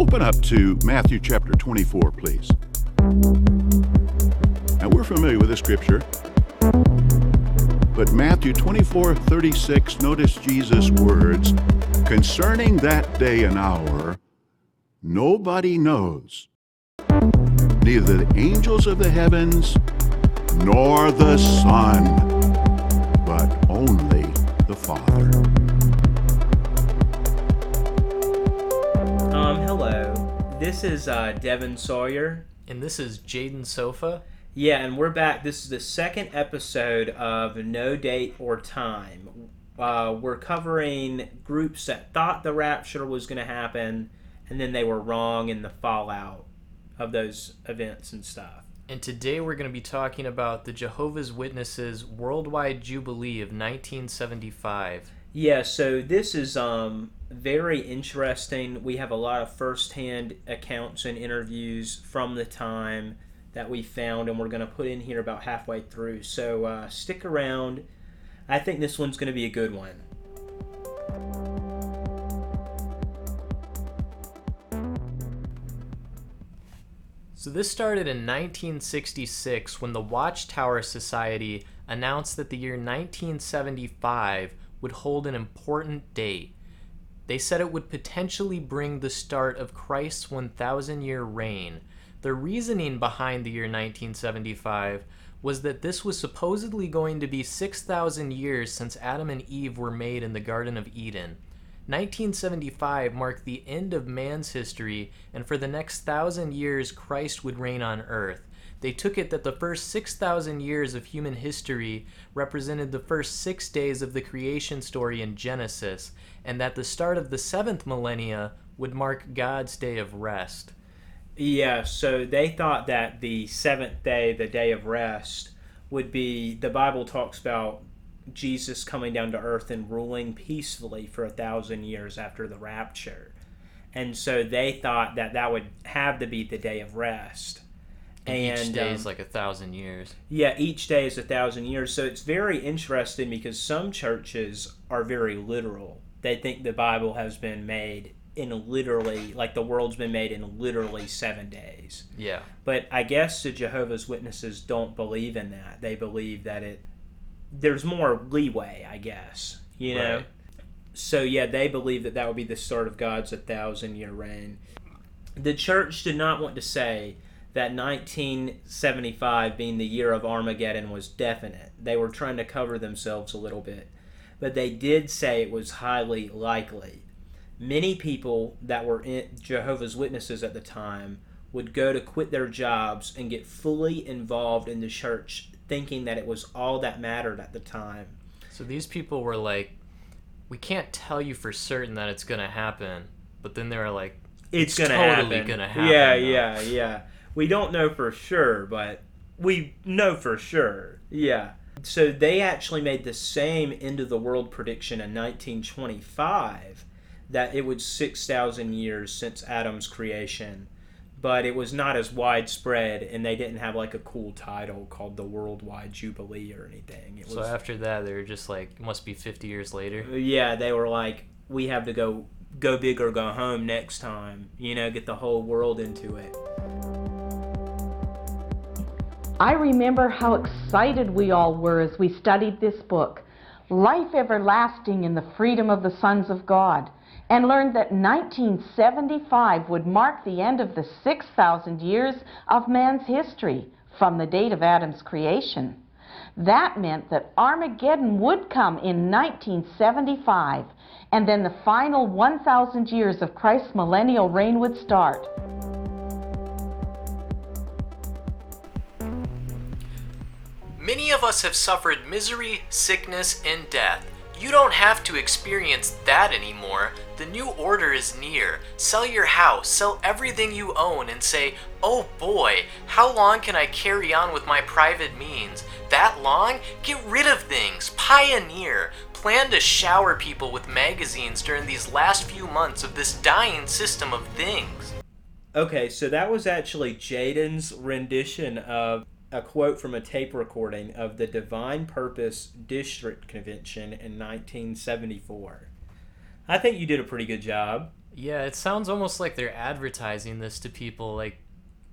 Open up to Matthew chapter 24, please. Now, we're familiar with the scripture, but Matthew 24 36, notice Jesus' words concerning that day and hour, nobody knows, neither the angels of the heavens nor the Son, but only the Father. This is uh, Devin Sawyer. And this is Jaden Sofa. Yeah, and we're back. This is the second episode of No Date or Time. Uh, we're covering groups that thought the rapture was going to happen, and then they were wrong in the fallout of those events and stuff. And today we're going to be talking about the Jehovah's Witnesses Worldwide Jubilee of 1975. Yeah, so this is um, very interesting. We have a lot of firsthand accounts and interviews from the time that we found, and we're going to put in here about halfway through. So uh, stick around. I think this one's going to be a good one. So this started in 1966 when the Watchtower Society announced that the year 1975 would hold an important date. They said it would potentially bring the start of Christ's 1,000 year reign. The reasoning behind the year 1975 was that this was supposedly going to be 6,000 years since Adam and Eve were made in the Garden of Eden. 1975 marked the end of man's history, and for the next thousand years, Christ would reign on earth. They took it that the first 6,000 years of human history represented the first six days of the creation story in Genesis, and that the start of the seventh millennia would mark God's day of rest. Yeah, so they thought that the seventh day, the day of rest, would be the Bible talks about Jesus coming down to earth and ruling peacefully for a thousand years after the rapture. And so they thought that that would have to be the day of rest. And, each day um, is like a thousand years. yeah, each day is a thousand years. So it's very interesting because some churches are very literal. They think the Bible has been made in literally, like the world's been made in literally seven days. Yeah. But I guess the Jehovah's Witnesses don't believe in that. They believe that it there's more leeway, I guess. You know. Right. So yeah, they believe that that would be the start of God's a thousand year reign. The church did not want to say that 1975 being the year of Armageddon was definite. They were trying to cover themselves a little bit. But they did say it was highly likely. Many people that were in Jehovah's Witnesses at the time would go to quit their jobs and get fully involved in the church, thinking that it was all that mattered at the time. So these people were like, we can't tell you for certain that it's going to happen, but then they were like, It's, It's gonna totally happen. gonna happen, Yeah, though. yeah, yeah. We don't know for sure, but we know for sure. Yeah. So they actually made the same end of the world prediction in 1925 that it was 6,000 years since Adam's creation, but it was not as widespread, and they didn't have like a cool title called the Worldwide Jubilee or anything. It was so after that, they were just like, it must be 50 years later. Uh, yeah, they were like, we have to go go big or go home next time. You know, get the whole world into it. I remember how excited we all were as we studied this book, Life Everlasting in the Freedom of the Sons of God, and learned that 1975 would mark the end of the 6,000 years of man's history from the date of Adam's creation. That meant that Armageddon would come in 1975, and then the final 1,000 years of Christ's millennial reign would start. Many of us have suffered misery, sickness, and death. You don't have to experience that anymore. The new order is near. Sell your house, sell everything you own, and say, Oh boy, how long can I carry on with my private means? That long? Get rid of things. Pioneer. Plan to shower people with magazines during these last few months of this dying system of things. Okay, so that was actually Jaden's rendition of a quote from a tape recording of the Divine Purpose District Convention in 1974. I think you did a pretty good job. Yeah, it sounds almost like they're advertising this to people like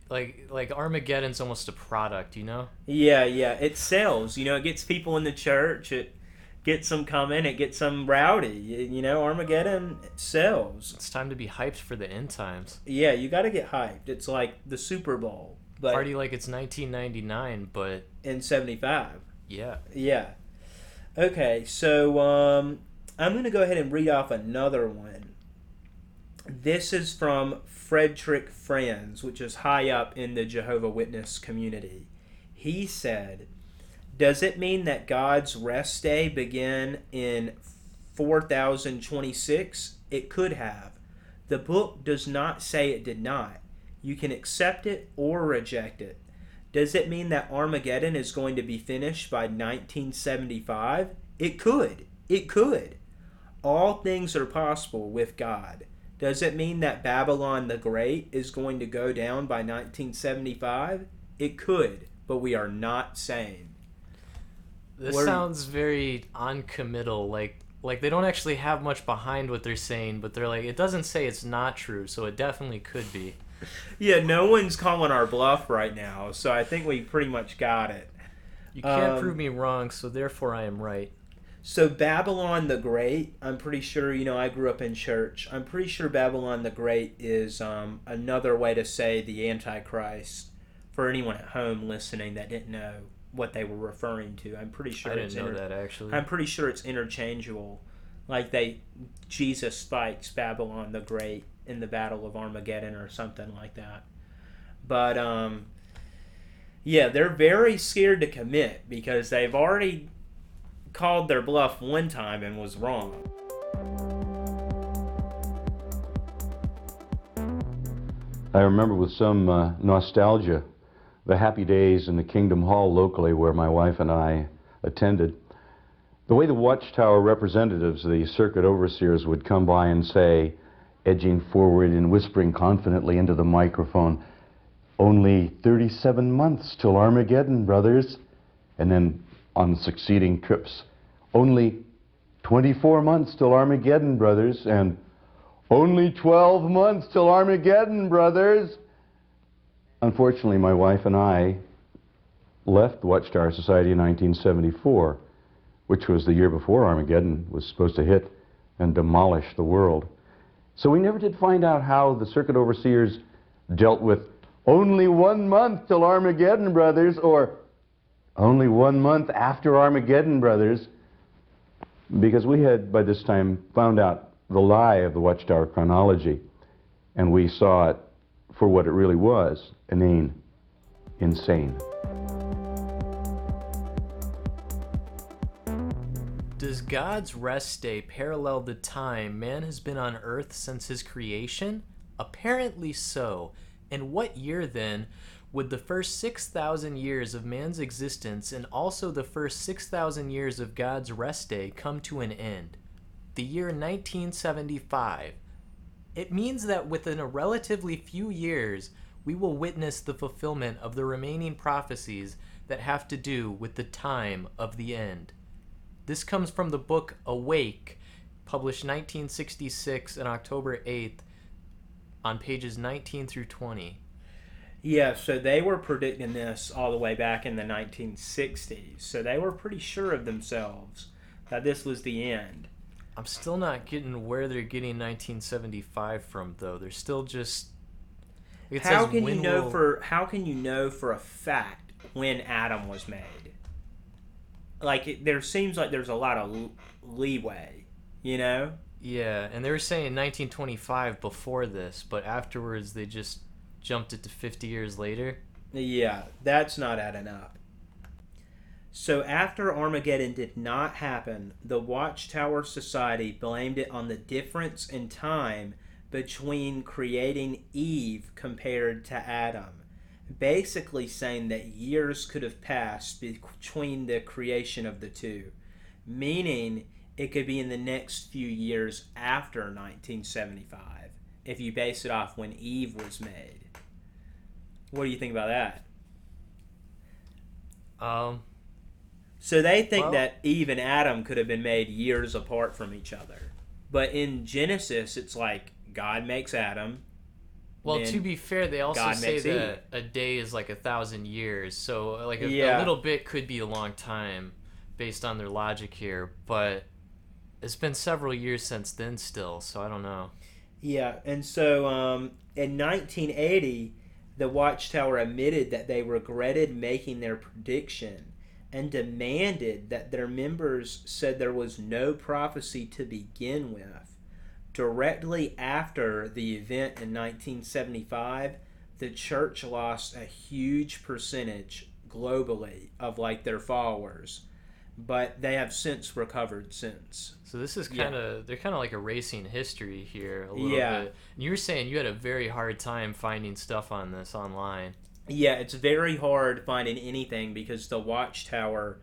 like like Armageddon's almost a product, you know? Yeah, yeah. It sells. You know, it gets people in the church. It gets them coming. It gets them rowdy. You know, Armageddon sells. It's time to be hyped for the end times. Yeah, you got to get hyped. It's like the Super Bowl, Party like it's 1999, but in '75. yeah. Yeah. Okay, so um, I'm going to go ahead and read off another one. This is from Frederick Franz, which is high up in the Jehovah Witness community. He said, "Does it mean that God's rest day began in 4026? It could have. The book does not say it did not. You can accept it or reject it. Does it mean that Armageddon is going to be finished by 1975? It could. It could. All things are possible with God. Does it mean that Babylon the Great is going to go down by 1975? It could, but we are not saying. This are sounds very uncommittal. Like like they don't actually have much behind what they're saying, but they're like it doesn't say it's not true, so it definitely could be. Yeah, no one's calling our bluff right now, so I think we pretty much got it. You can't Um, prove me wrong, so therefore I am right. So Babylon the Great, I'm pretty sure, you know, I grew up in church. I'm pretty sure Babylon the Great is um, another way to say the Antichrist for anyone at home listening that didn't know what they were referring to. I'm pretty sure I it's didn't know inter- that actually. I'm pretty sure it's interchangeable. Like they Jesus fights Babylon the Great in the Battle of Armageddon or something like that. But um yeah, they're very scared to commit because they've already called their bluff one time and was wrong. I remember with some uh, nostalgia the happy days in the Kingdom Hall locally where my wife and I attended. The way the Watchtower representatives, the circuit overseers, would come by and say, edging forward and whispering confidently into the microphone, only 37 months till Armageddon, brothers. And then on succeeding trips, only 24 months till Armageddon, brothers. And only 12 months till Armageddon, brothers. Unfortunately, my wife and I left the Watchtower Society in 1974, which was the year before Armageddon was supposed to hit and demolish the world. So we never did find out how the circuit overseers dealt with only one month till Armageddon, brothers, or only one month after Armageddon, brothers, because we had by this time found out the lie of the Watchtower chronology, and we saw it for what it really was inane, insane. Does God's rest day parallel the time man has been on earth since his creation? Apparently so. And what year then would the first 6,000 years of man's existence and also the first 6,000 years of God's rest day come to an end? The year 1975. It means that within a relatively few years, we will witness the fulfillment of the remaining prophecies that have to do with the time of the end. This comes from the book Awake, published 1966 on October 8th, on pages 19 through 20. Yeah, so they were predicting this all the way back in the 1960s. So they were pretty sure of themselves that this was the end. I'm still not getting where they're getting 1975 from, though. They're still just. It how says can you know will- for how can you know for a fact when Adam was made? Like it, there seems like there's a lot of l- leeway, you know? Yeah, and they were saying 1925 before this, but afterwards they just jumped it to 50 years later. Yeah, that's not adding up. So after Armageddon did not happen, the Watchtower Society blamed it on the difference in time between creating Eve compared to Adam. Basically saying that years could have passed between the creation of the two, meaning it could be in the next few years after 1975 if you base it off when Eve was made. What do you think about that? Um, So they think Well- that Eve and Adam could have been made years apart from each other. But in Genesis, it's like God makes Adam. Well, to be fair, they also God say that a day is like a thousand years. So, like, a, Yeah. a little bit could be a long time based on their logic here. But it's been several years since then, still. So, I don't know. Yeah, and so um, in 1980, the Watchtower admitted that they regretted making their prediction and demanded that their members said there was no prophecy to begin with. Directly after the event in 1975, the church lost a huge percentage globally of like their followers, but they have since recovered since. So this is kind of they're kind of like erasing history here a little Yeah. bit. And you were saying you had a very hard time finding stuff on this online. Yeah, it's very hard finding anything because the Watchtower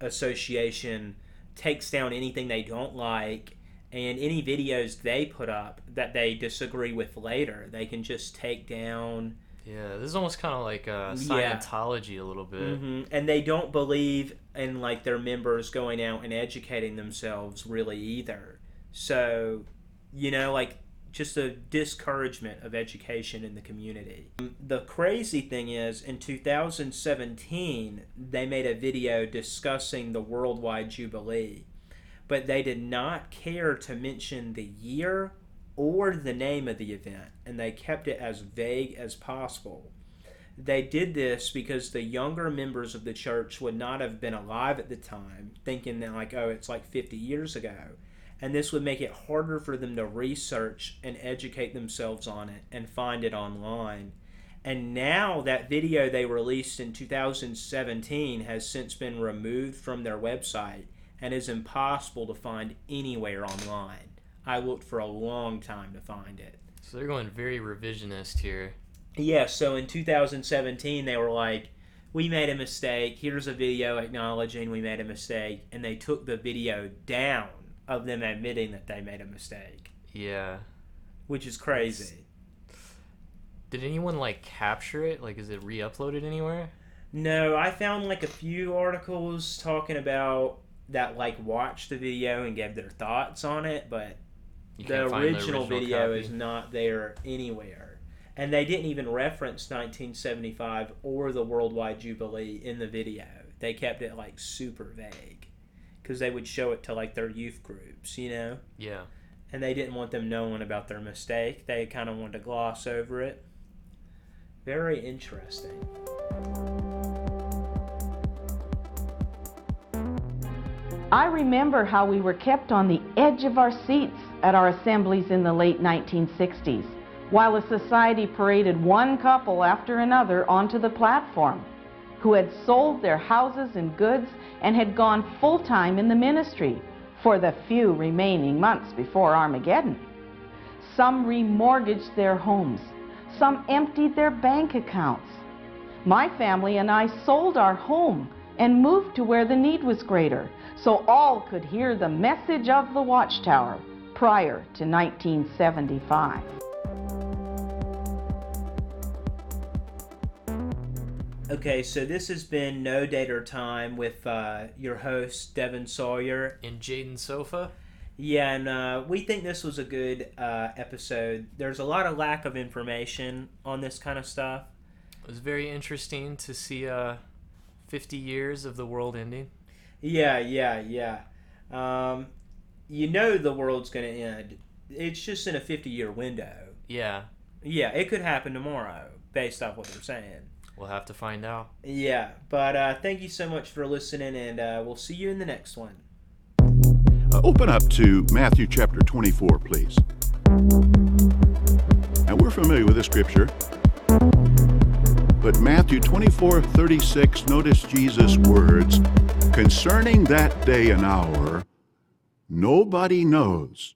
Association takes down anything they don't like and any videos they put up that they disagree with later, they can just take down. Yeah, this is almost kind of like uh, Yeah. Scientology a little bit. Mm-hmm. And they don't believe in like their members going out and educating themselves really either. So, you know, like just a discouragement of education in the community. The crazy thing is, in 2017, they made a video discussing the Worldwide Jubilee, but they did not care to mention the year or the name of the event, and they kept it as vague as possible. They did this because the younger members of the church would not have been alive at the time, thinking that, like, oh, it's like 50 years ago. And this would make it harder for them to research and educate themselves on it and find it online. And now that video they released in 2017 has since been removed from their website and is impossible to find anywhere online. I looked for a long time to find it. So they're going very revisionist here. Yeah, so in 2017, they were like, we made a mistake. Here's a video acknowledging we made a mistake. And they took the video down of them admitting that they made a mistake, Yeah. which is crazy. Did anyone like capture it? Like, is it re-uploaded anywhere? No, I found like a few articles talking about that, like, watched the video and gave their thoughts on it, but the can't find original, video copy? is not there anywhere. And they didn't even reference 1975 or the Worldwide Jubilee in the video. They kept it like super vague because they would show it to like their youth groups, you know? Yeah. And they didn't want them knowing about their mistake. They kind of wanted to gloss over it. Very interesting. I remember how we were kept on the edge of our seats at our assemblies in the late 1960s, while the society paraded one couple after another onto the platform who had sold their houses and goods and had gone full time in the ministry for the few remaining months before Armageddon. Some remortgaged their homes, some emptied their bank accounts. My family and I sold our home and moved to where the need was greater so all could hear the message of the Watchtower prior to 1975. Okay, so this has been No Date or Time with uh, your host, Devin Sawyer. And Jaden Sofa. Yeah, and uh, we think this was a good uh, episode. There's a lot of lack of information on this kind of stuff. It was very interesting to see uh, 50 years of the world ending. Yeah, yeah, yeah. Um, you know the world's going to end. It's just in a 50 year window. Yeah, Yeah, it could happen tomorrow based off what they're saying. we'll have to find out. Yeah, but uh, thank you so much for listening, and uh, we'll see you in the next one. Uh, open up to Matthew chapter 24, please. Now, we're familiar with the scripture, but Matthew 24 36, notice Jesus' words concerning that day and hour, nobody knows,